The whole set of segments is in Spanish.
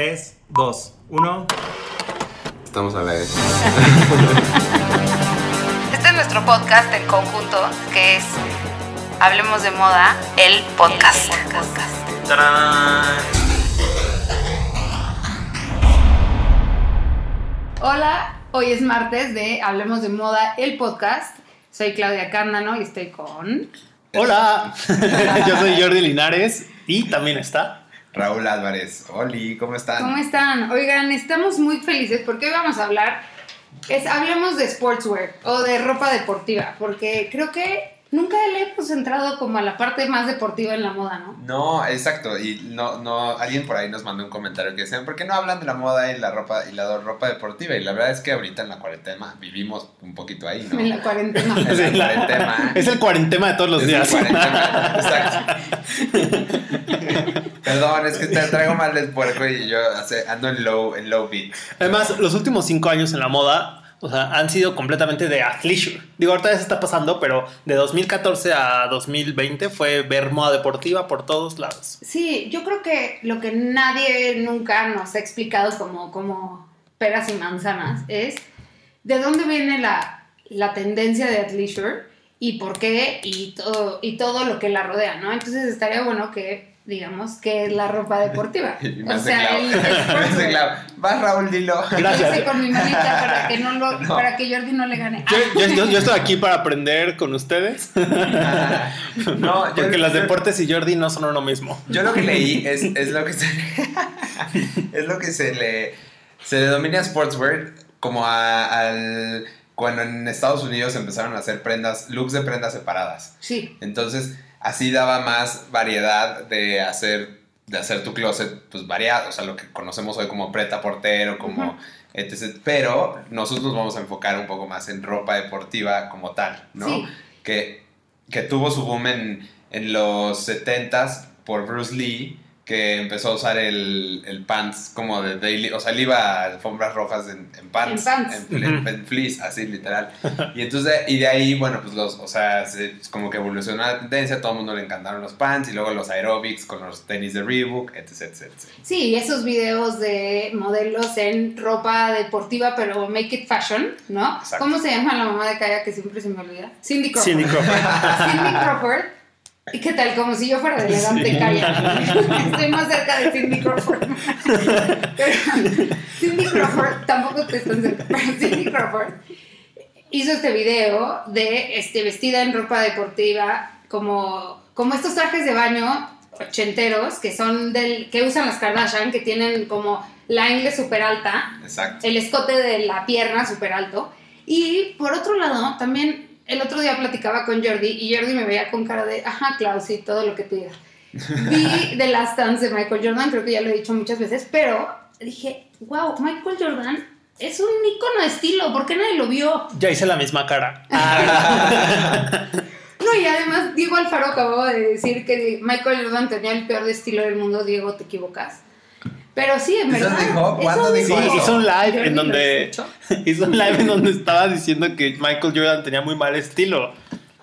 3, 2, 1. Estamos a la vez. Este es nuestro podcast en conjunto, que es Hablemos de Moda, el podcast. Hola, hoy es martes de Hablemos de Moda, el podcast. Soy Claudia Cándano y estoy con... Hola, yo soy Jordi Linares y también está. Raúl Álvarez. Oli, ¿cómo están? ¿Cómo están? Oigan, estamos muy felices porque hoy vamos a hablar, es, hablemos de sportswear o de ropa deportiva, porque creo que nunca le hemos entrado como a la parte más deportiva en la moda, ¿no? No, exacto. Y no, no, alguien por ahí nos mandó un comentario que decían, ¿por qué no hablan de la moda y la ropa y la ropa deportiva? Y la verdad es que ahorita en la cuarentena vivimos un poquito ahí, ¿no? En la cuarentena. Es el cuarentema. Es el cuarentema de todos los Es el días. Exacto. Perdón, es que te traigo mal del puerco y yo ando en low, en low beat. Además, los últimos cinco años en la moda, o sea, han sido completamente de athleisure. Digo, ahorita ya se está pasando, pero de 2014 a 2020 fue ver moda deportiva por todos lados. Sí, yo creo que lo que nadie nunca nos ha explicado como, como peras y manzanas es de dónde viene la, la tendencia de athleisure y por qué y todo, y todo lo que la rodea, ¿no? Entonces estaría bueno que digamos que es la ropa deportiva. O sea, clavo. el, clavo. Vas, Raúl, dilo. Gracias. Hice con mi manita para que no lo, No. para que Jordi no le gane. Yo, yo- yo- yo estoy aquí para aprender con ustedes, No, yo- porque los yo- deportes y Jordi no son uno mismo. Yo lo que leí es, es lo que se es lo que se le se le domina sportswear como a- al cuando en Estados Unidos empezaron a hacer prendas looks de prendas separadas. Sí, Entonces, así daba más variedad de hacer de hacer tu closet pues variado, o sea, lo que conocemos hoy como preta portero, como etc. Pero nosotros nos vamos a enfocar un poco más en ropa deportiva como tal, ¿no? Sí. que, que tuvo su boom en, en los 70s por Bruce Lee, que empezó a usar el, el pants como de daily, o sea, él iba a alfombras rojas en, en pants, En pants. en, en- en fleece, así literal. Y entonces, y de ahí, bueno, pues los, o sea, se- como que evolucionó la tendencia, a todo el mundo le encantaron los pants, y luego los aerobics con los tenis de Reebok, etc, etc, etc. Sí, esos videos de modelos en ropa deportiva, pero make it fashion, ¿no? Exacto. ¿Cómo se llama la mamá de Kaya que siempre se me olvida? Cindy Crawford. Cindy Crawford. Cindy Crawford. ¿Y qué tal? Como si yo fuera de elegante Kaya. Estoy más cerca de Cindy Crawford. Pero Cindy Crawford, tampoco te están cerca, pero Cindy Crawford hizo este video de este, vestida en ropa deportiva, como, como estos trajes de baño ochenteros que son del que usan las Kardashian, que tienen como la ingle súper alta, Exacto. el escote de la pierna súper alto. Y por otro lado, también el otro día platicaba con Jordi y Jordi me veía con cara de, ajá, Klaus, sí, todo lo que tú digas. Vi The Last Dance de Michael Jordan, creo que ya lo he dicho muchas veces, pero dije, wow, Michael Jordan es un icono de estilo, ¿por qué nadie lo vio? Ya hice la misma cara. No, y además Diego Alfaro acabó de decir que Michael Jordan tenía el peor estilo del mundo, Diego, te equivocas. Pero sí, en ¿Eso verdad. dijo? ¿Cuándo eso dijo Sí, eso? hizo un live en donde hizo un live en donde estaba diciendo que Michael Jordan tenía muy mal estilo.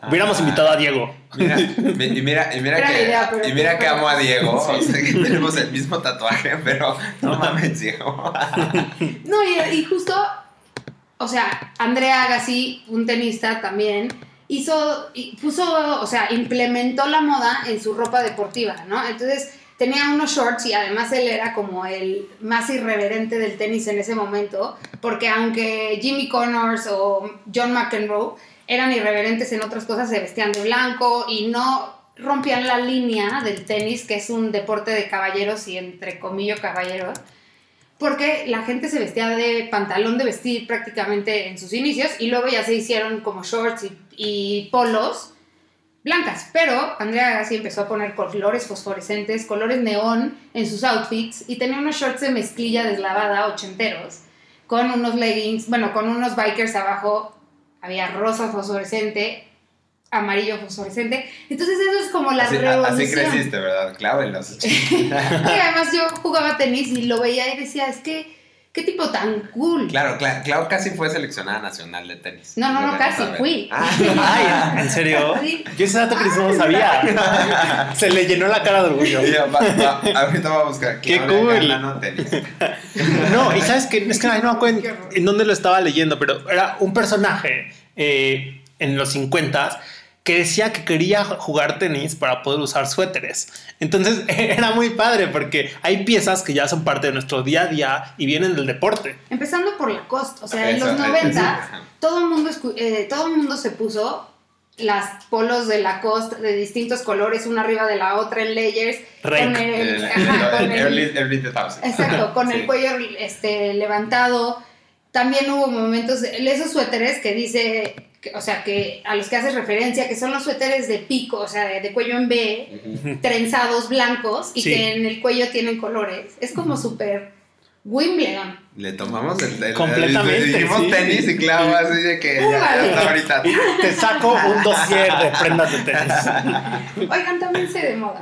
Hubiéramos Ah. invitado a Diego. Mira, mi- y mira, y mira que, idea, y mira que amo a Diego, Sí. o sea que tenemos el mismo tatuaje, pero no mames, Diego. No, y, y justo, o sea, Andrea Agassi, un tenista también, hizo, puso, o sea, implementó la moda en su ropa deportiva, ¿no? Entonces tenía unos shorts y además él era como el más irreverente del tenis en ese momento, porque aunque Jimmy Connors o John McEnroe eran irreverentes en otras cosas, se vestían de blanco y no rompían la línea del tenis, que es un deporte de caballeros y entre comillas caballeros porque la gente se vestía de pantalón de vestir prácticamente en sus inicios y luego ya se hicieron como shorts y, y polos blancas. Pero Andrea Agassi empezó a poner colores fosforescentes, colores neón en sus outfits y tenía unos shorts de mezclilla deslavada ochenteros con unos leggings, bueno, con unos bikers abajo, había rosa fosforescente, amarillo fosforescente. Entonces eso es como la Así, revolución. así creciste, ¿verdad? Claro, en los Y además yo jugaba tenis y lo veía y decía, es que qué tipo tan cool. Claro, Cla- Clau casi fue seleccionada nacional de tenis. No, no, no, casi fui. Ah, Ay, ¿en serio? Sí. Yo ese dato que no sabía. Se le llenó la cara de orgullo. ya, va- va- ahorita va a buscar. Qué cool. Tenis. No, y sabes que es que ay, no me acuerdo en, en dónde lo estaba leyendo, pero era un personaje eh, en los 50 que decía que quería jugar tenis para poder usar suéteres. Entonces era muy padre porque hay piezas que ya son parte de nuestro día a día y vienen del deporte. Empezando por Lacoste, o sea, en los eh, 90 ajá. todo el mundo eh, todo el mundo se puso las polos de Lacoste de distintos colores, una arriba de la otra en layers, Rec. con el, El, ajá, con el el- early, early 2000s. exacto, con Sí. el cuello este levantado. También hubo momentos esos suéteres que dice, o sea, que a los que haces referencia, que son los suéteres de pico, o sea, de, de cuello en B, trenzados blancos y Sí. que en el cuello tienen colores. Es como súper Wimbledon. Le tomamos el, el- Completamente, el- dijimos sí. tenis y clavo así de que ya, está ahorita. Te saco un dossier de prendas de tenis. Oigan, también sé de moda.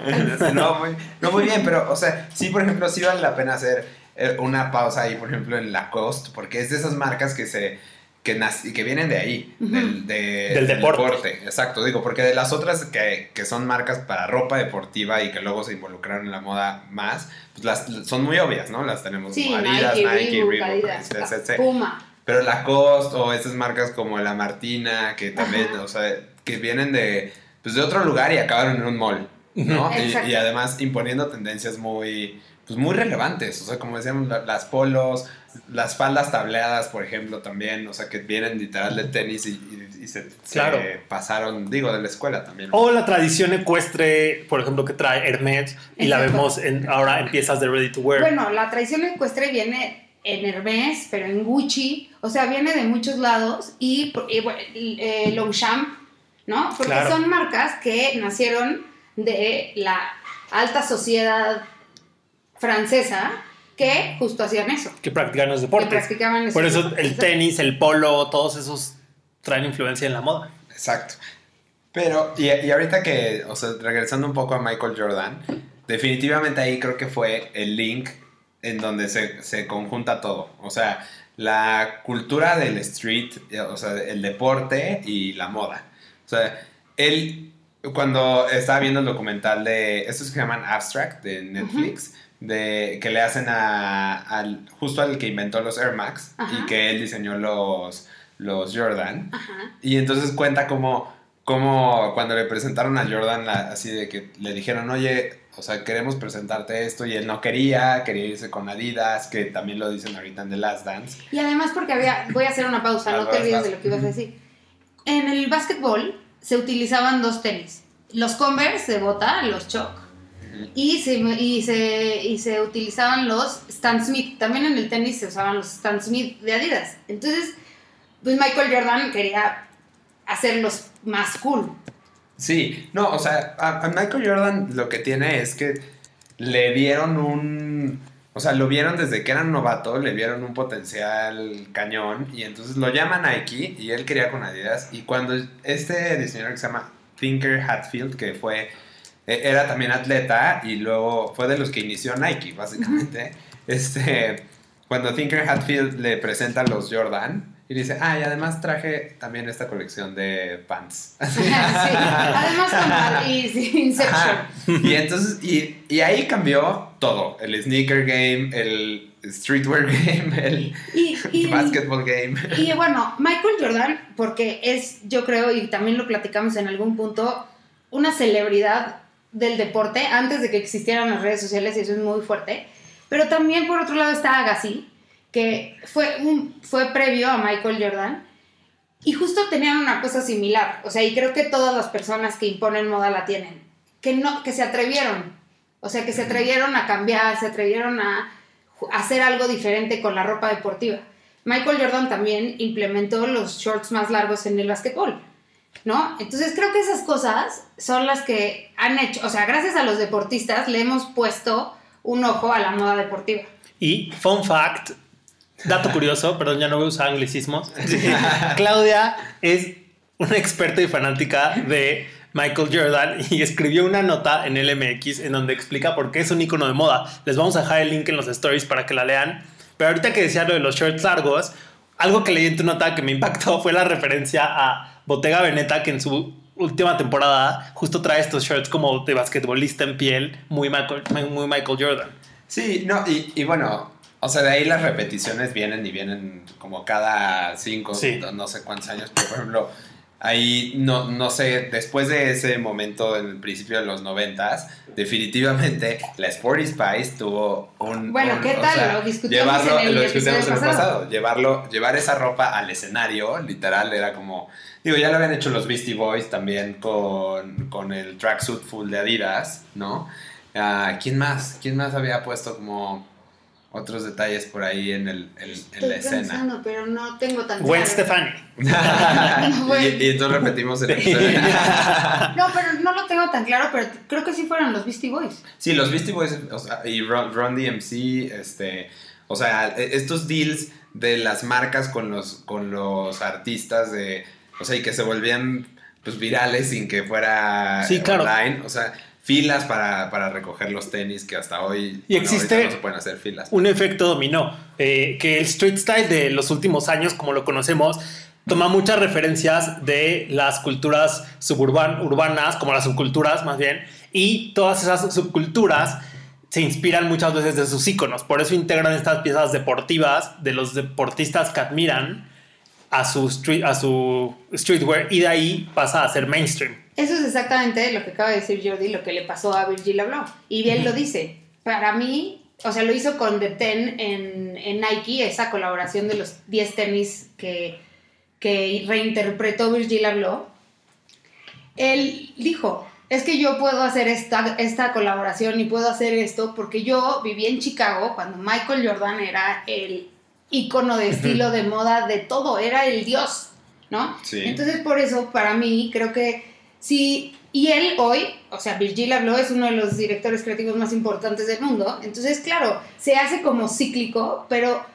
No muy, no, muy bien, pero, o sea, sí, por ejemplo, sí vale la pena hacer eh, una pausa ahí, por ejemplo, en Lacoste, porque es de esas marcas que se que, nac- que vienen de ahí, del, de- Del deporte. Exacto, digo, porque de las otras que, que son marcas para ropa deportiva y que luego se involucraron en la moda más, pues las son muy obvias, ¿no? Las tenemos Sí, como Adidas, Nike, Nike, Reebok, Reebok, Adidas, etc, etc. Puma. Pero Lacoste o esas marcas como la Martina, que también, Ajá. o sea, que vienen de, pues de otro lugar y acabaron en un mall, ¿no? Y- y, además imponiendo tendencias muy, pues muy relevantes, o sea, como decíamos, la- las polos, las faldas tableadas, por ejemplo, también, o sea, que vienen literal de tenis y, y- y se, se Claro. pasaron, digo, de la escuela también. O la tradición ecuestre, por ejemplo, que trae Hermes y la vemos en- ahora en piezas de Ready to Wear. Bueno, la tradición ecuestre viene en Hermes, pero en Gucci, o sea, viene de muchos lados y, y, eh, Longchamp, ¿no? Porque Claro. son marcas que nacieron de la alta sociedad francesa que justo hacían eso. que practican los Que deportes. practicaban eso. Por eso el Exacto. tenis, el polo, todos esos traen influencia en la moda. Exacto. Pero, y, y ahorita que, o sea, regresando un poco a Michael Jordan, definitivamente ahí creo que fue el link en donde se, se conjunta todo. O sea, la cultura del street, o sea, el deporte y la moda. O sea, él, cuando estaba viendo el documental de, estos que se llaman Abstract de Netflix, de, que le hacen a, al, justo al que inventó los Air Max Ajá. y que él diseñó los, los Jordan. Ajá. Y entonces cuenta como, como cuando le presentaron a Jordan, la- así de que le dijeron, oye, o sea, queremos presentarte esto, y él no quería, quería irse con Adidas, que también lo dicen ahorita en The Last Dance. Y además porque había, voy a hacer una pausa, no te olvides de lo que ibas a decir. En el básquetbol se utilizaban dos tenis, los Converse de bota, los Choc, y se, y se, y se utilizaban los Stan Smith. También en el tenis se usaban los Stan Smith de Adidas. Entonces, pues Michael Jordan quería hacerlos más cool. Sí, no, o sea, a, Michael Jordan lo que tiene es que le dieron un... O sea, lo vieron desde que era novato, le vieron un potencial cañón y entonces lo llama Nike y él quería con Adidas y cuando este diseñador que se llama Tinker Hatfield, que fue, era también atleta y luego fue de los que inició Nike, básicamente, este, cuando Tinker Hatfield le presenta los Jordan y dice, ah, y además traje también esta colección de pants. Sí. Además, con y, Inception. Y entonces, y, y ahí cambió todo. El sneaker game, el streetwear game, el Y, y- basketball game. Y bueno, Michael Jordan, porque es, yo creo, y también lo platicamos en algún punto, una celebridad del deporte antes de que existieran las redes sociales y eso es muy fuerte. Pero también por otro lado está Agassi, que fue, un, fue previo a Michael Jordan y justo tenían una cosa similar. O sea, y creo que todas las personas que imponen moda la tienen. Que, no, que se atrevieron. O sea, que se atrevieron a cambiar, se atrevieron a hacer algo diferente con la ropa deportiva. Michael Jordan también implementó los shorts más largos en el básquetbol, ¿no? Entonces creo que esas cosas son las que han hecho, o sea, gracias a los deportistas le hemos puesto un ojo a la moda deportiva. Y, fun fact, dato curioso, perdón, ya no voy a usar anglicismos. Claudia es una experta y fanática de Michael Jordan y escribió una nota en el MX en donde explica por qué es un icono de moda. Les vamos a dejar el link en los stories para que la lean. Pero ahorita que decía lo de los shorts largos, algo que leí en tu nota que me impactó fue la referencia a Bottega Veneta, que en su última temporada justo trae estos shorts como de basquetbolista en piel, muy Michael, muy Michael Jordan. Sí, no, y, y bueno, o sea, de ahí las repeticiones vienen y vienen como cada cinco, Sí. no sé cuántos años, pero por ejemplo, ahí no, no sé, después de ese momento en el principio de los noventas, definitivamente la Sporty Spice tuvo un... Bueno, un- ¿qué o tal? sea, Lo discutimos llevarlo, en el lo episodio discutimos en el pasado. pasado. Llevarlo, llevar esa ropa al escenario, literal, era como... Digo, ya lo habían hecho los Beastie Boys también con, con el tracksuit full de Adidas, ¿no? Ah, ¿Quién más? ¿Quién más había puesto como otros detalles por ahí en, el, en, en la escena? pensando, pero no tengo tan Gwen claro. Stefani. y, y entonces repetimos el episodio. No, pero no lo tengo tan claro, pero creo que sí fueron los Beastie Boys. sí, los Beastie Boys o sea, y Run, Run DMC, este, o sea, e- estos deals de las marcas con los, con los artistas de, o sea, y que se volvían pues virales sin que fuera Sí, claro. online, o sea, filas para, para recoger los tenis que hasta hoy Y bueno, existe no se pueden hacer filas. un efecto dominó, eh, que el street style de los últimos años, como lo conocemos, toma muchas referencias de las culturas suburban urbanas, como las subculturas más bien, y todas esas subculturas se inspiran muchas veces de sus íconos. Por eso integran estas piezas deportivas de los deportistas que admiran a su, street, a su streetwear y de ahí pasa a ser mainstream. Eso es exactamente lo que acaba de decir Jordi, lo que le pasó a Virgil Abloh. Y él lo dice. Para mí, o sea, lo hizo con The Ten en, en Nike, esa colaboración de los 10 tenis que, que reinterpretó Virgil Abloh. Él dijo, es que yo puedo hacer esta, esta colaboración y puedo hacer esto porque yo viví en Chicago cuando Michael Jordan era el ícono de estilo de moda de todo, era el dios, ¿no? Sí. Entonces por eso para mí creo que sí, y él hoy, o sea, Virgil Abloh es uno de los directores creativos más importantes del mundo, entonces claro, se hace como cíclico, pero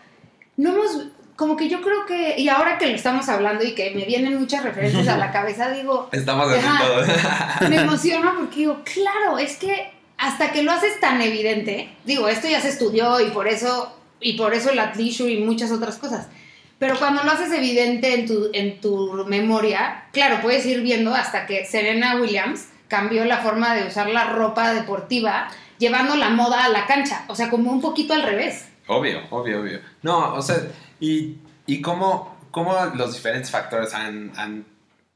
no hemos, como que yo creo que, y ahora que lo estamos hablando y que me vienen muchas referencias a la cabeza, digo, Estamos Ajá. todo. me emociona porque digo, claro, es que hasta que lo haces tan evidente, digo, esto ya se estudió y por eso, y por eso el athleisure y muchas otras cosas. Pero cuando lo haces evidente en tu, en tu memoria, claro, puedes ir viendo hasta que Serena Williams cambió la forma de usar la ropa deportiva, llevando la moda a la cancha. O sea, como un poquito al revés. Obvio, obvio, obvio. No, o sea, y, y cómo, cómo los diferentes factores han, han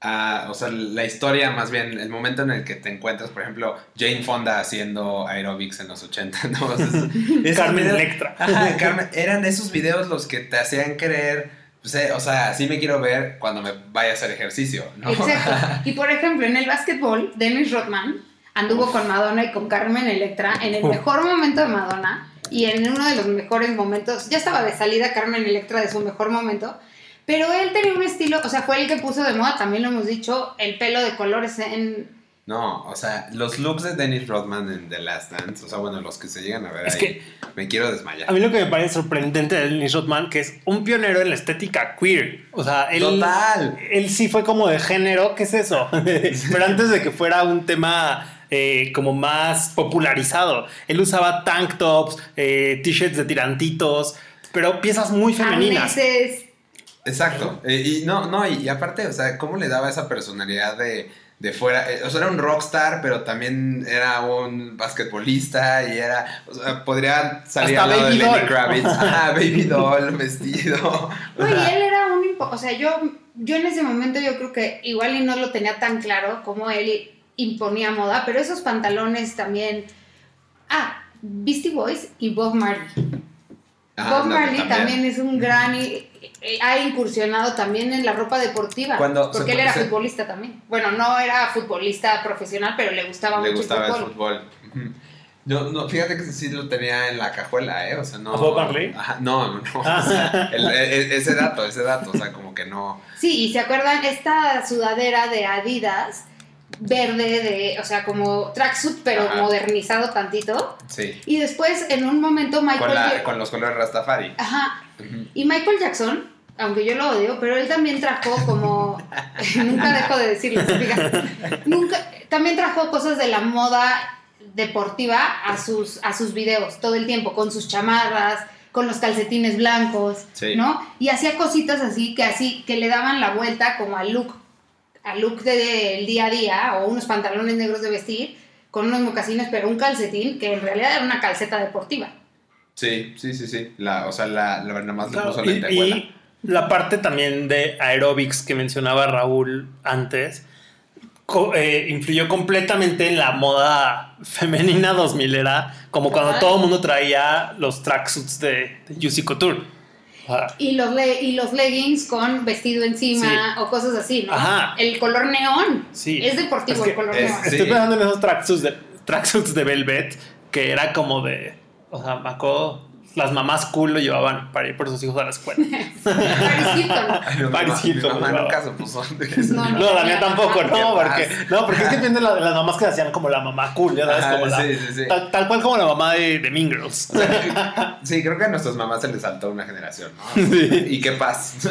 ah, o sea, la historia más bien, el momento en el que te encuentras, por ejemplo, Jane Fonda haciendo aerobics en los 80, ¿no? O sea, Carmen videos- Electra. Ajá, Carmen, eran esos videos los que te hacían creer, pues, eh, o sea, así me quiero ver cuando me vaya a hacer ejercicio, ¿no? Exacto. Y por ejemplo, en el básquetbol, Dennis Rodman anduvo con Madonna y con Carmen Electra en el Uf. mejor momento de Madonna y en uno de los mejores momentos. Ya estaba de salida Carmen Electra de su mejor momento. Pero él tenía un estilo, o sea, fue el que puso de moda, también lo hemos dicho, el pelo de colores en... No, o sea, los looks de Dennis Rodman en The Last Dance, o sea, bueno, los que se llegan a ver Es ahí, que- me quiero desmayar. A mí lo que me parece sorprendente de Dennis Rodman, que es un pionero en la estética queer. O sea, él, Total. él sí fue como de género, ¿qué es eso? Pero antes de que fuera un tema eh, como más popularizado, él usaba tank tops, eh, t-shirts de tirantitos, pero piezas muy femeninas. Exacto. Eh, y no, no, y, y aparte, o sea, ¿cómo le daba esa personalidad de, de fuera? Eh, o sea, era un rockstar, pero también era un basquetbolista y era, o sea, podría salir Hasta al lado Baby de Lenny Doll. Kravitz. Ajá, Baby Doll, vestido. No, y él era un... O sea, yo, yo en ese momento yo creo que igual y no lo tenía tan claro como él imponía moda, pero esos pantalones también... Ah, Beastie Boys y Bob Marley. Ajá, Bob Marley también. es un gran... y ha incursionado también en la ropa deportiva. Cuando porque se- él era se- futbolista también. Bueno, no era futbolista profesional, pero le gustaba Le mucho gustaba el el fútbol. fútbol. Ujú. No, no, fíjate que sí lo tenía en la cajuela, ¿eh? O sea, no. ¿A Bob Marley? Ajá, no, no, no. Ah. O sea, el- ese dato, ese dato, o sea, como que no. Sí, y se acuerdan esta sudadera de Adidas verde de, o sea, como tracksuit pero Ajá. modernizado tantito. Sí. Y después en un momento Michael Con, la- con los colores Rastafari. Ajá. Y Michael Jackson, aunque yo lo odio, pero él también trajo como nunca dejo de decirlo. Nunca también trajo cosas de la moda deportiva a sus a sus videos todo el tiempo con sus chamarras, con los calcetines blancos, Sí. ¿no? Y hacía cositas así que así que le daban la vuelta como al look, al look del día a día o unos pantalones negros de vestir con unos mocasines, pero un calcetín que en realidad era una calceta deportiva. Sí, sí, sí, sí. La, o sea, la, la, nada más le Claro, puso y, la parte también de aerobics que mencionaba Raúl antes co- eh, influyó completamente en la moda femenina 2000 era como cuando todo el mundo traía los tracksuits de, de Juicy Couture. Y los, le- y los leggings con vestido encima o cosas así, ¿no? Ajá. El color neón. Sí. Es deportivo Es que el color es- neón. Sí. Estoy pensando en esos tracksuits de, tracksuits de Velvet que era como de. O sea, acuerdo, las mamás cool lo llevaban para ir por sus hijos a la escuela. Paris Hilton. Ay, no, mi mamá- mi nunca se puso. No, No, la mía tampoco, ¿Qué no, porque, no, porque es que de la- las mamás que se hacían como la mamá cool, ya sabes, como la, sí, sí, sí. Tal, tal cual como la mamá de, de Mean Girls. Sí, creo que a nuestras mamás se les saltó una generación, ¿no? Y qué paz. Yo,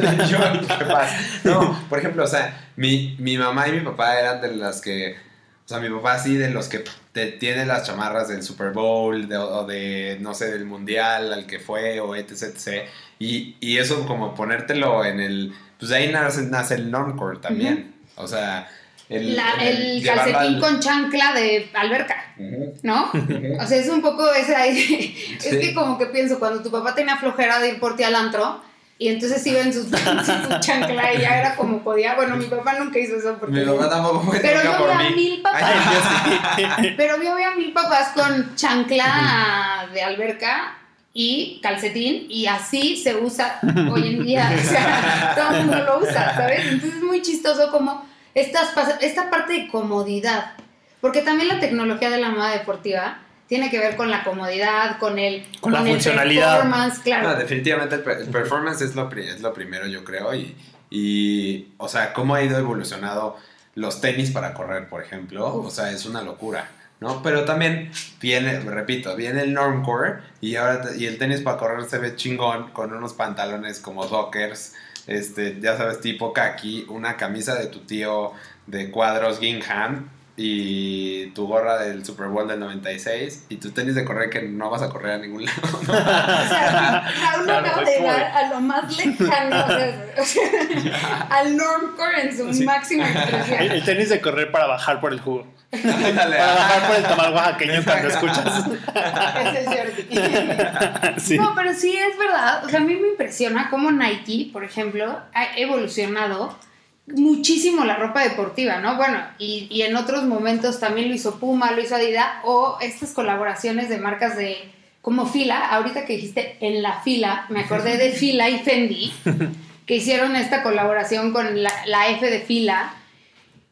qué paz. No, por ejemplo, o sea, mi, mi mamá y mi papá eran de las que. O sea, mi papá sí, de los que te, tiene las chamarras del Super Bowl de- o de, no sé, del Mundial al que fue o etc, etc. Y, y eso como ponértelo en el... Pues de ahí nace, nace el normcore también. O sea, el, La- el calcetín al- con chancla de alberca, ¿no? O sea, es un poco esa. Es Sí. que como que pienso, cuando tu papá tenía flojera de ir por ti al antro, y entonces iba en su, en su chancla y ya era como podía. Bueno, mi papá nunca hizo eso porque... Mi mamá tampoco fue Pero yo por a mil papás. Pero yo veo a mil papás con chancla de alberca y calcetín y así se usa hoy en día. O sea, todo el mundo lo usa, ¿sabes? Entonces es muy chistoso como estas, esta parte de comodidad. Porque también la tecnología de la moda deportiva tiene que ver con la comodidad, con el, Con la el funcionalidad. performance, claro. No, definitivamente el, per- el performance es lo, pri- es lo primero, yo creo. Y, y, o sea, cómo ha ido evolucionado los tenis para correr, por ejemplo. O sea, es una locura, ¿no? Pero también viene, repito, viene el normcore y ahora y el tenis para correr se ve chingón con unos pantalones como dockers, este, ya sabes, tipo kaki, una camisa de tu tío de cuadros Gingham y tu gorra del Super Bowl del 96 y tu tenis de correr que no vas a correr a ningún lado. O sea, Raúl Claro, acaba de llegar a lo más lejano, o sea, al normcore en su Sí. máxima El, expresión. el tenis de correr para bajar por el jugo. Para bajar por el tamal oaxaqueño cuando escuchas. Es. Sí. No, pero sí es verdad. O sea, a mí me impresiona cómo Nike, por ejemplo, ha evolucionado muchísimo la ropa deportiva, ¿no? Bueno, y, y en otros momentos también lo hizo Puma, lo hizo Adidas, o estas colaboraciones de marcas de como Fila, ahorita que dijiste en la fila, me acordé de Fila y Fendi, que hicieron esta colaboración con la, la F de Fila.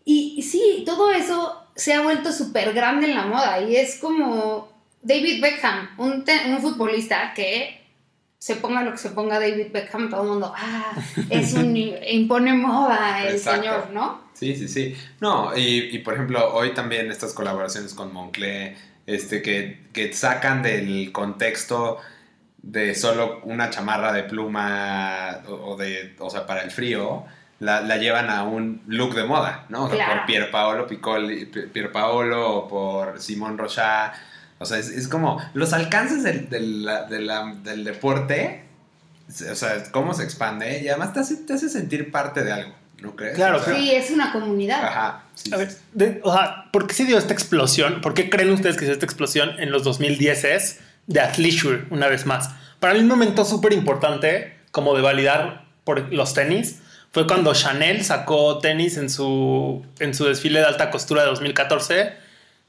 Y, y sí, todo eso se ha vuelto súper grande en la moda y es como David Beckham, un, un futbolista que se ponga lo que se ponga David Beckham, todo el mundo, ah, es un, impone moda el Exacto. señor, ¿no? Sí, sí, sí. No, y, y, por ejemplo, hoy también estas colaboraciones con Moncler, este, que, que sacan del contexto de solo una chamarra de pluma o, de, o sea, para el frío, la, la llevan a un look de moda, ¿no? O sea, Claro. por Pierpaolo Piccoli, Pi- Pierpaolo por Simón Rochat. O sea, es, es como los alcances del, del, la- de la- del deporte, o sea, cómo se expande y además te hace, te hace sentir parte de algo, ¿no crees? Claro, O sea, Sí, es una comunidad. Ajá. sí, A ver, de- o sea, ¿por qué se dio esta explosión? ¿Por qué creen ustedes que se dio esta explosión en los 2010 es de athleisure una vez más? Para mí un momento súper importante como de validar por los tenis fue cuando Chanel sacó tenis en su, en su desfile de alta costura de 2014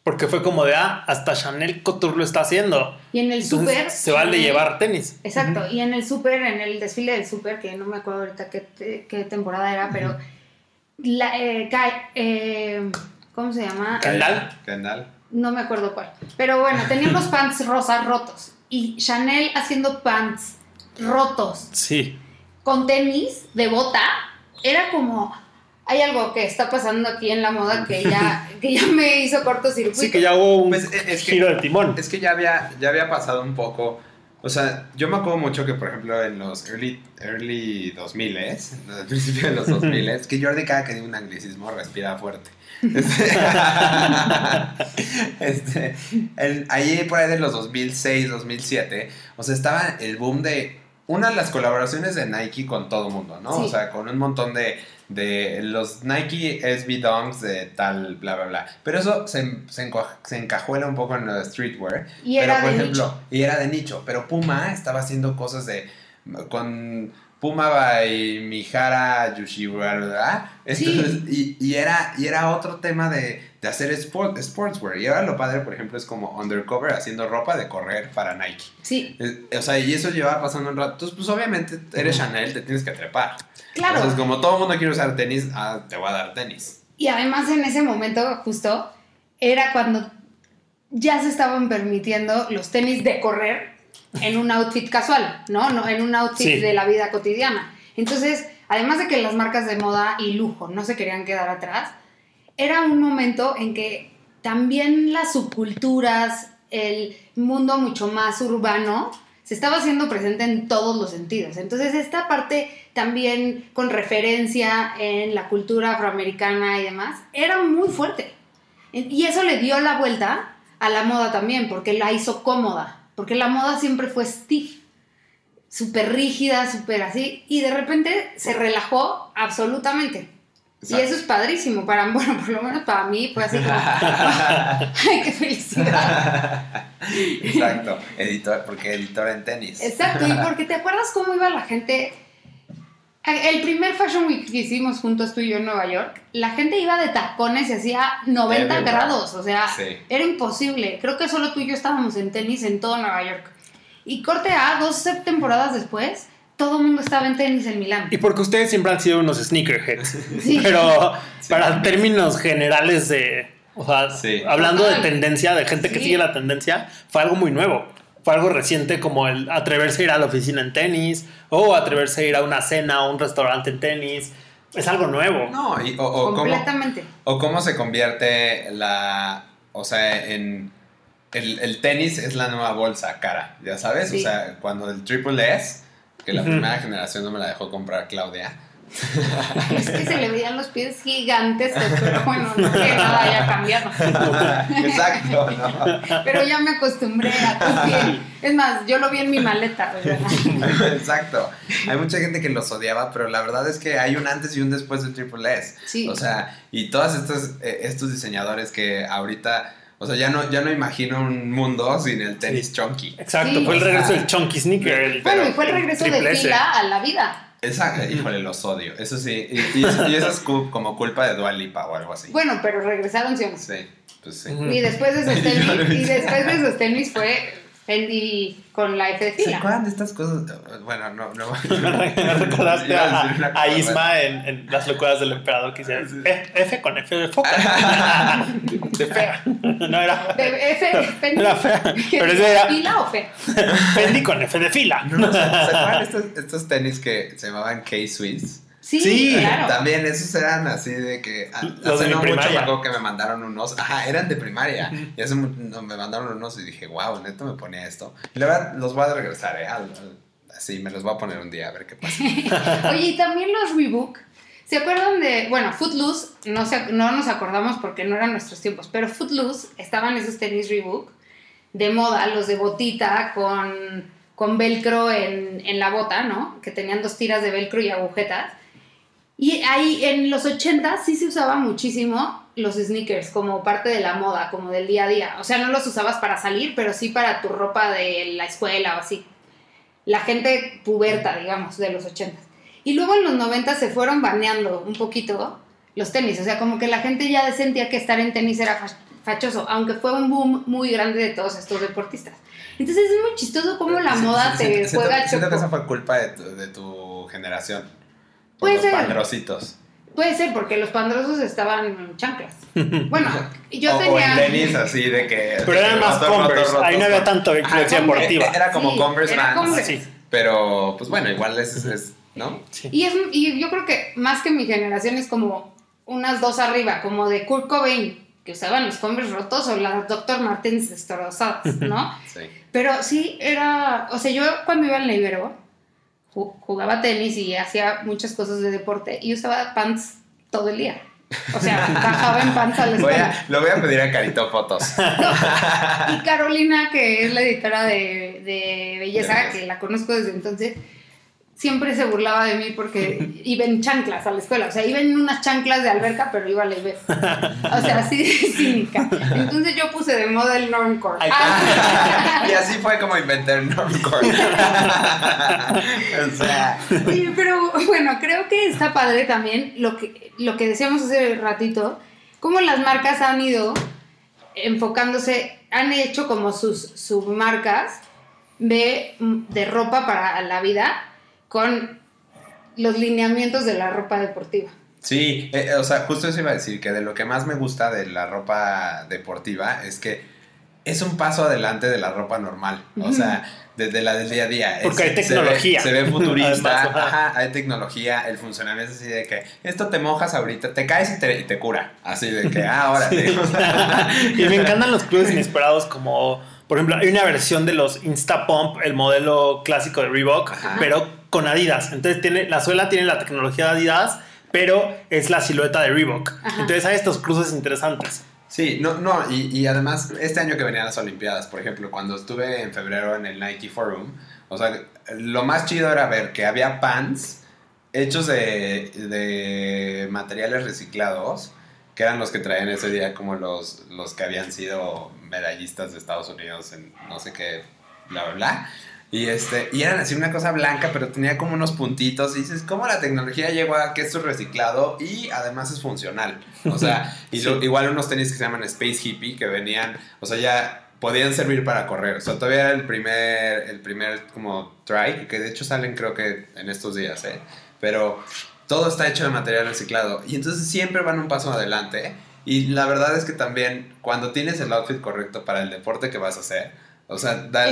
porque fue como de, ah, hasta Chanel Couture lo está haciendo. Y en el Entonces, súper... se vale Chanel- llevar tenis. Exacto, y en el súper, en el desfile del súper, que no me acuerdo ahorita qué, qué temporada era, pero la, eh, Kai- eh, ¿cómo se llama? Kendall. Kendall. No me acuerdo cuál. Pero bueno, tenían los pants rosas rotos. Y Chanel haciendo pants rotos Sí. con tenis de bota. Era como, hay algo que está pasando aquí en la moda que ya, que ya me hizo cortocircuito. Sí, que ya hubo un Pues, es que- giro de timón. Es que ya había, ya había pasado un poco O sea, yo me acuerdo mucho que, por ejemplo, en los early, early 2000 s al principio de los 2000 s que Jordi cada que diga un anglicismo respira fuerte. Este, este, el- ahí por ahí de los 2006, 2007, o sea, estaba el boom de una de las colaboraciones de Nike con todo el mundo, ¿no? Sí. O sea, con un montón de, de los Nike SB Dunks de tal, bla, bla, bla. Pero eso se, se, se encajuela un poco en lo de streetwear. Y pero, era por de ejemplo, nicho. y era de nicho. Pero Puma estaba haciendo cosas de. Con Puma by Mihara Yoshiwara, ¿verdad? Entonces, y, y era, y era otro tema de, de hacer sport, sportswear. Y ahora lo padre, por ejemplo, es como undercover haciendo ropa de correr para Nike. Sí, Es- O sea, y eso lleva pasando un rato. Entonces, pues obviamente eres Chanel, te tienes que trepar. claro. Entonces, como todo el mundo quiere usar tenis, ah, te voy a dar tenis. Y además en ese momento justo era cuando ya se estaban permitiendo los tenis de correr en un outfit casual, ¿no? no en un outfit Sí. de la vida cotidiana. Entonces, además de que las marcas de moda y lujo no se querían quedar atrás, era un momento en que también las subculturas, el mundo mucho más urbano, se estaba haciendo presente en todos los sentidos. Entonces, esta parte también con referencia en la cultura afroamericana y demás, era muy fuerte. Y eso le dio la vuelta a la moda también, porque la hizo cómoda, porque la moda siempre fue stiff, súper rígida, súper así, y de repente se relajó absolutamente. Y eso es padrísimo, para, bueno, por lo menos para mí fue así como, ¡ay, qué felicidad! Exacto, editor, porque editor en tenis. Exacto, y porque te acuerdas cómo iba la gente. El primer Fashion Week que hicimos juntos tú y yo en Nueva York, la gente iba de tacones y hacía 90 Everywhere. grados, o sea, Sí. era imposible. Creo que solo tú y yo estábamos en tenis en todo Nueva York. Y corte A, dos temporadas después, todo el mundo estaba en tenis en Milán. Y porque ustedes siempre han sido unos sneakerheads. Sí. Pero para términos generales de. O sea, Sí. hablando de tendencia, de gente que Sí. sigue la tendencia, fue algo muy nuevo. Fue algo reciente como el atreverse a ir a la oficina en tenis o atreverse a ir a una cena o un restaurante en tenis. Es algo nuevo. No, y, o, o cómo, Completamente. o cómo se convierte la. O sea, en. El, el tenis es la nueva bolsa cara, ya sabes. Sí. O sea, cuando el Triple S, que la primera generación no me la dejó comprar Claudia. Es que se le veían los pies gigantes, pero bueno, no que nada haya cambiado. Exacto, ¿no? Pero ya me acostumbré a tu pie. Es más, yo lo vi en mi maleta. sea. Exacto. Hay mucha gente que los odiaba, pero la verdad es que hay un antes y un después del Triple S. Sí. O sea, y todos estos, eh, estos diseñadores que ahorita, o sea, ya no, ya no imagino un mundo sin el tenis chunky. Exacto, Sí. fue el regreso del Chunky Sneaker. el- Bueno, y fue el el regreso de fila a la vida. Exacto, híjole, los odio. Eso sí, y, y- y eso es como culpa de Dua Lipa o algo así. Bueno, pero regresaron sí. Sí, pues sí. Y después de esos Yo tenis, lo he y después de esos tenis fue Fendi con la F de ¿Se fila. acuerdan de estas cosas? Bueno, no, no. Me recordaste a a, Isma en, en Las locuras del emperador que decía F, con F de foca. de fea. No era. De F, Fendi. Era fea. ¿Qué Pero ese era ¿Fila o fe? Fendi con F de fila. No, no, ¿Se acuerdan estos, estos tenis que se llamaban K-Swiss? Sí, Sí, claro. También esos eran así de que a- Los hace de no mucho me acuerdo que me mandaron unos, ajá, eran de primaria. Y hace mu- no, me mandaron unos y dije, wow, neto me ponía esto. Y la verdad los voy a regresar, eh, al- al- así me los voy a poner un día a ver qué pasa. Oye, y también los Reebok. ¿Se acuerdan de, bueno, Footloose, no, se, no nos acordamos porque no eran nuestros tiempos, pero Footloose estaban esos tenis Reebok de moda, los de botita con, con velcro en, en la bota, ¿no? Que tenían dos tiras de velcro y agujetas. Y ahí en los 80 sí se usaba muchísimo los sneakers como parte de la moda, como del día a día. O sea, no los usabas para salir, pero sí para tu ropa de la escuela o así. La gente puberta, digamos, de los 80. Y luego en los 90 se fueron baneando un poquito los tenis. O sea, como que la gente ya sentía que estar en tenis era fach- fachoso, aunque fue un boom muy grande de todos estos deportistas. Entonces es muy chistoso cómo la moda te juega Siento, siento que esa fue culpa de tu, de tu generación. Puede los ser. pandrositos. Puede ser, porque los pandrosos estaban en chanclas. Bueno, yo o, tenía... o en tenis así de que... Pero eran más rotos, Converse. rotos, Ahí no había tanto influencia Ajá, deportiva. Era como Sí, Converse era Vans. Sí. Pero, pues bueno, igual es, es ¿no? Y, es, y yo creo que más que mi generación es como unas dos arriba, como de Kurt Cobain. que usaban los Converse rotos o las Dr. Martens destrozadas, ¿no? Sí. Pero sí era, o sea, yo cuando iba al Ibero jugaba tenis y hacía muchas cosas de deporte y usaba pants todo el día. O sea, bajaba en pants a la escuela. lo voy a pedir a Carito fotos. Y Carolina, que es la editora de, de Belleza, De Belleza. que la conozco desde entonces, siempre se burlaba de mí porque iba en chanclas a la escuela. O sea, iba en unas chanclas de alberca, pero iba a la Ibero. O sea, así de cínica. Entonces yo puse de moda el normcore. Ah. y así fue como inventé el normcore. o sea, Sí, pero bueno, creo que está padre también lo que, lo que decíamos hace ratito, cómo las marcas han ido enfocándose, han hecho como sus submarcas de, de ropa para la vida con los lineamientos de la ropa deportiva. Sí, eh, eh, o sea, justo eso iba a decir, que de lo que más me gusta de la ropa deportiva es que es un paso adelante de la ropa normal, o sea, desde la del día a día. Porque Es- hay tecnología. Se ve, se ve futurista, Además, ajá. hay tecnología, el funcionamiento es así de que esto te mojas ahorita, te caes y te, y te cura, así de que, ah, ahora y me encantan los clubes inesperados como, por ejemplo, hay una versión de los Insta Pump, el modelo clásico de Reebok, Ajá. pero con Adidas. Entonces tiene, la suela tiene la tecnología de Adidas, pero es la silueta de Reebok. Ajá. Entonces hay estos cruces interesantes. Sí, no, no, y, y además este año que venían las Olimpiadas, por ejemplo, cuando estuve en febrero en el Nike Forum, o sea, lo más chido era ver que había pants hechos de, de materiales reciclados, que eran los que traían ese día como los, los que habían sido medallistas de Estados Unidos en no sé qué, bla, bla, bla. Y, este, y eran así una cosa blanca, pero tenía como unos puntitos. Y dices, ¿cómo la tecnología llegó a que esto es reciclado y además es funcional? O sea, y lo- Sí. igual unos tenis que se llaman Space Hippie que venían, o sea, ya podían servir para correr. O sea, todavía era el primer, el primer como try, que de hecho salen creo que en estos días, ¿eh? Pero todo está hecho de material reciclado. Y entonces siempre van un paso adelante. Y la verdad es que también cuando tienes el outfit correcto para el deporte que vas a hacer, o sea, da-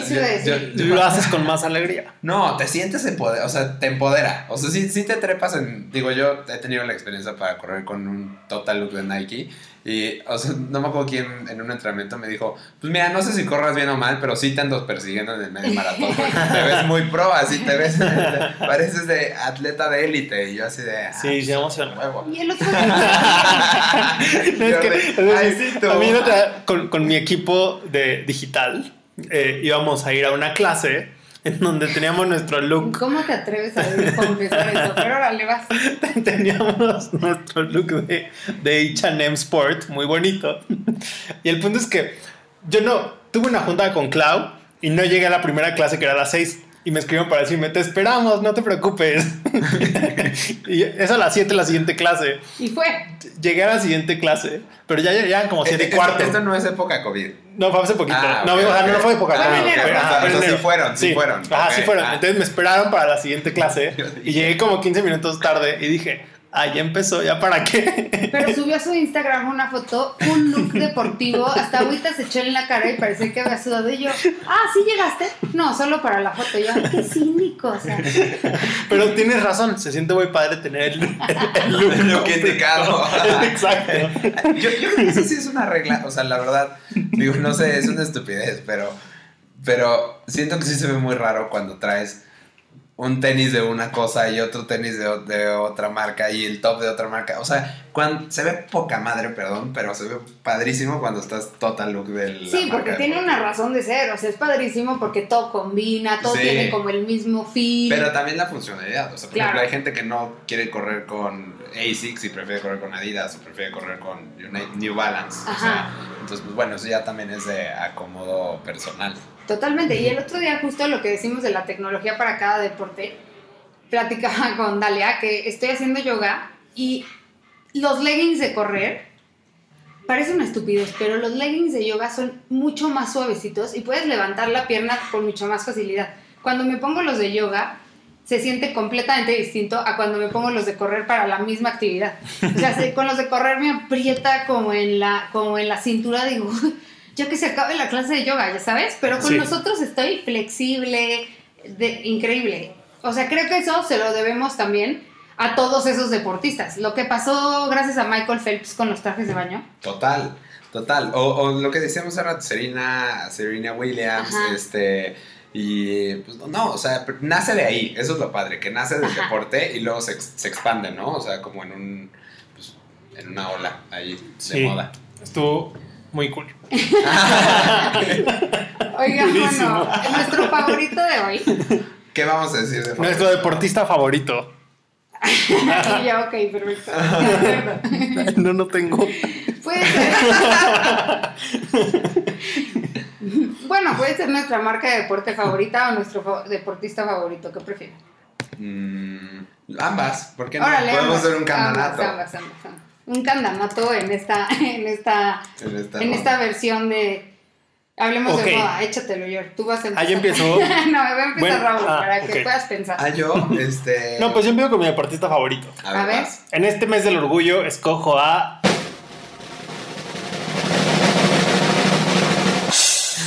lo haces con más alegría. no, te sientes empoderado, o sea, te empodera. O sea, sí, sí te trepas en. Digo, yo he tenido la experiencia para correr con un total look de Nike. Y, o sea, no me acuerdo quién en un entrenamiento me dijo: Pues mira, no sé si corras bien o mal, pero sí te ando persiguiendo en el medio maratón. Te ves muy pro, así te ves. pareces de atleta de élite. Y yo así de. ah, Sí, se emociona. huevo. Y el otro día, Es que, de, es decir, "Ay, sí, tú". a mí otra- con, con mi equipo de digital eh, íbamos a ir a una clase en donde teníamos nuestro look ¿cómo te atreves a confesar eso? Pero órale, vas. teníamos nuestro look de, de H&M Sport, muy bonito. Y el punto es que yo no, tuve una junta con Clau y no llegué a la primera clase que era a las 6 y me escribieron para decirme, te esperamos, no te preocupes. y es a las 7 la siguiente clase. Y fue. Llegué a la siguiente clase, pero ya llegan como 7 y cuarto. Esto no es época COVID. No, fue hace poquito. Ah, no, ok, o sea, no, no fue época Ah, COVID, ok, pero- o sea, ajá, pero o sea, en sí fueron, sí fueron, Ajá, ok, sí fueron. ah. Entonces me esperaron para la siguiente clase y llegué como 15 minutos tarde y dije, ah, ya empezó, ¿ya para qué? Pero subió a su Instagram una foto, un look deportivo, hasta ahorita se echó en la cara y parecía que había sudado. Y yo, ah, ¿sí llegaste? No, solo para la foto. Y yo, ay, qué cínico. O sea, Pero tienes razón, se siente muy padre tener el, el, el look, El look indicado. Exacto. Yo, yo creo que eso sí es una regla, o sea, la verdad, digo, no sé, es una estupidez, pero, pero siento que sí se ve muy raro cuando traes un tenis de una cosa y otro tenis de, o- de otra marca y el top de otra marca. O sea, cuando, se ve poca madre, perdón, pero se ve padrísimo cuando estás total look del. sí, porque tiene una razón de ser. O sea, es padrísimo porque todo combina, todo Sí. tiene como el mismo feel. Pero también la funcionalidad. O sea, por Claro. ejemplo, hay gente que no quiere correr con ASICS y prefiere correr con Adidas o prefiere correr con New Balance. O Ajá. sea, entonces, pues bueno, eso ya también es de acomodo personal. Totalmente. Y el otro día, justo lo que decimos de la tecnología para cada deporte, platicaba con Dalia que estoy haciendo yoga y los leggings de correr, parece una estupidez, pero los leggings de yoga son mucho más suavecitos y puedes levantar la pierna con mucho más facilidad. Cuando me pongo los de yoga, se siente completamente distinto a cuando me pongo los de correr para la misma actividad. O sea, se- con los de correr me aprieta como en la, como en la cintura, digo, ya que se acabe la clase de yoga, ya sabes, pero con Sí. nosotros estoy flexible, de, increíble. O sea, creo que eso se lo debemos también a todos esos deportistas. Lo que pasó gracias a Michael Phelps con los trajes de baño. Total. Total. O, o lo que decíamos hace rato, Serena, Serena Williams, Ajá. este. Y pues no, o sea, nace de ahí, eso es lo padre, que nace del Ajá. deporte y luego se, se expande, ¿no? O sea, como en un. Pues, en una ola ahí de moda. Estuvo muy cool. Oiga, Durísimo. bueno, nuestro favorito de hoy. ¿Qué vamos a decir de Nuestro deportista favorito. Y yo, ok, perfecto. De acuerdo. No, no tengo. Puede ser. bueno, puede ser nuestra marca de deporte favorita o nuestro fa- deportista favorito. ¿Qué prefieres? Mm, ambas, ¿por qué no? Órale, Podemos ambas, hacer un candanato. ambas, ambas, ambas. Un candanato en esta, en esta, En esta, en esta versión de. Hablemos de moda, échatelo, yo. Tú vas a empezar. Ah, empiezo. no, me va a empezar Bueno, Raúl, ah, para que puedas pensar. Ah, yo, este. No, pues yo empiezo con mi deportista favorito. A ver. En este mes del orgullo escojo a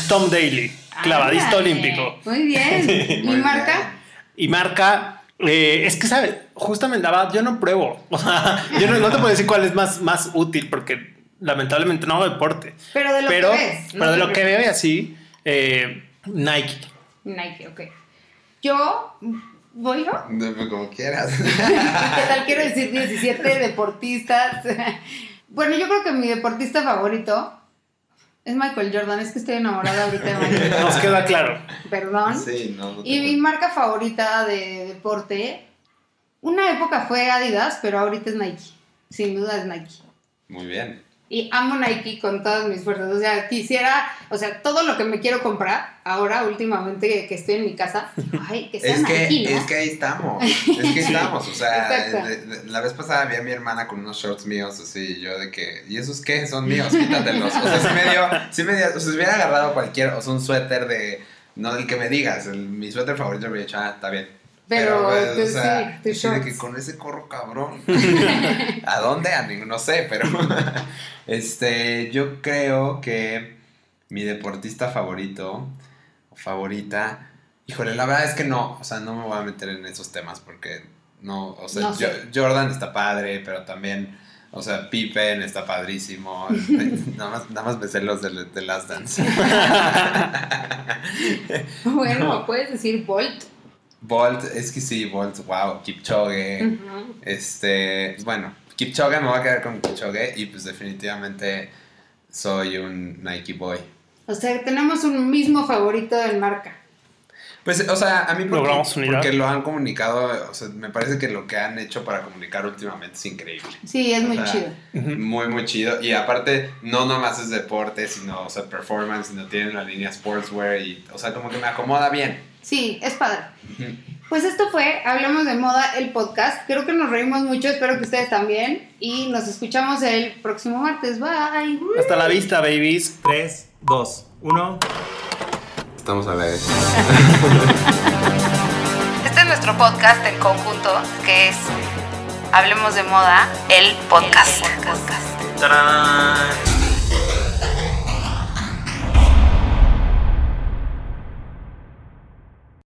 Tom Daly, clavadista olímpico. Muy bien. Muy ¿Mi marca? bien. Y marca, eh, es que, ¿sabes? Justamente, yo no pruebo. O sea, yo no, no te puedo decir cuál es más, más útil porque lamentablemente no hago deporte. Pero de lo pero, que ves. no pero de lo que veo y así, eh, Nike. Nike, ok. Yo, ¿voy yo? De- Como quieras. ¿Qué tal? Quiero decir 17 deportistas. Bueno, yo creo que mi deportista favorito es Michael Jordan. Es que estoy enamorada ahorita de Michael Nos Jordan. queda claro. Perdón. Sí, no. no Y mi marca favorita de deporte, una época fue Adidas, pero ahorita es Nike. Sin duda es Nike. Muy bien. Y amo Nike con todas mis fuerzas. O sea, quisiera, o sea, todo lo que me quiero comprar ahora, últimamente que, que estoy en mi casa, ay, que sea Es que, es que ahí estamos. Es que ahí estamos. O sea, la vez pasada vi a mi hermana con unos shorts míos así. Y yo de que, ¿y esos qué? Son míos, quítatelos. O sea, sí me dio, sí me dio, o sea, si hubiera agarrado cualquier, o sea, un suéter de, no el que me digas, el- mi suéter favorito, me hubiera dicho, ah, está bien. Pero, pues, pues, shorts. que con ese corro cabrón. ¿A dónde? No sé, pero este, yo creo que mi deportista favorito o favorita, híjole, la verdad es que no, o sea, no me voy a meter en esos temas porque no, o sea, No sé. Jo- Jordan está padre, pero también, o sea, Pippen está padrísimo. nada más, nada más me sé los de, de Last Dance. Bueno, puedes decir Bolt. Bolt, es que sí, Bolt, wow, Kipchoge. Este, pues bueno, Kipchoge me voy a quedar con Kipchoge y pues definitivamente soy un Nike boy. O sea, tenemos un mismo favorito en marca. Pues, o sea, a mí porque, porque lo han comunicado, o sea, me parece que lo que han hecho para comunicar últimamente es increíble. Sí, es muy sea, chido. Muy, muy chido. Y aparte, no nomás es deporte, sino, o sea, performance, sino tienen la línea sportswear y, o sea, como que me acomoda bien. Sí, es padre. Pues esto fue Hablamos de Moda, el podcast. Creo que nos reímos mucho, espero que ustedes también. Y nos escuchamos el próximo martes. Bye. Hasta la vista, babies. 3, 2, 1. Estamos a la vez. Este es nuestro podcast en conjunto, que es Hablemos de Moda, el podcast. ¡Tarán!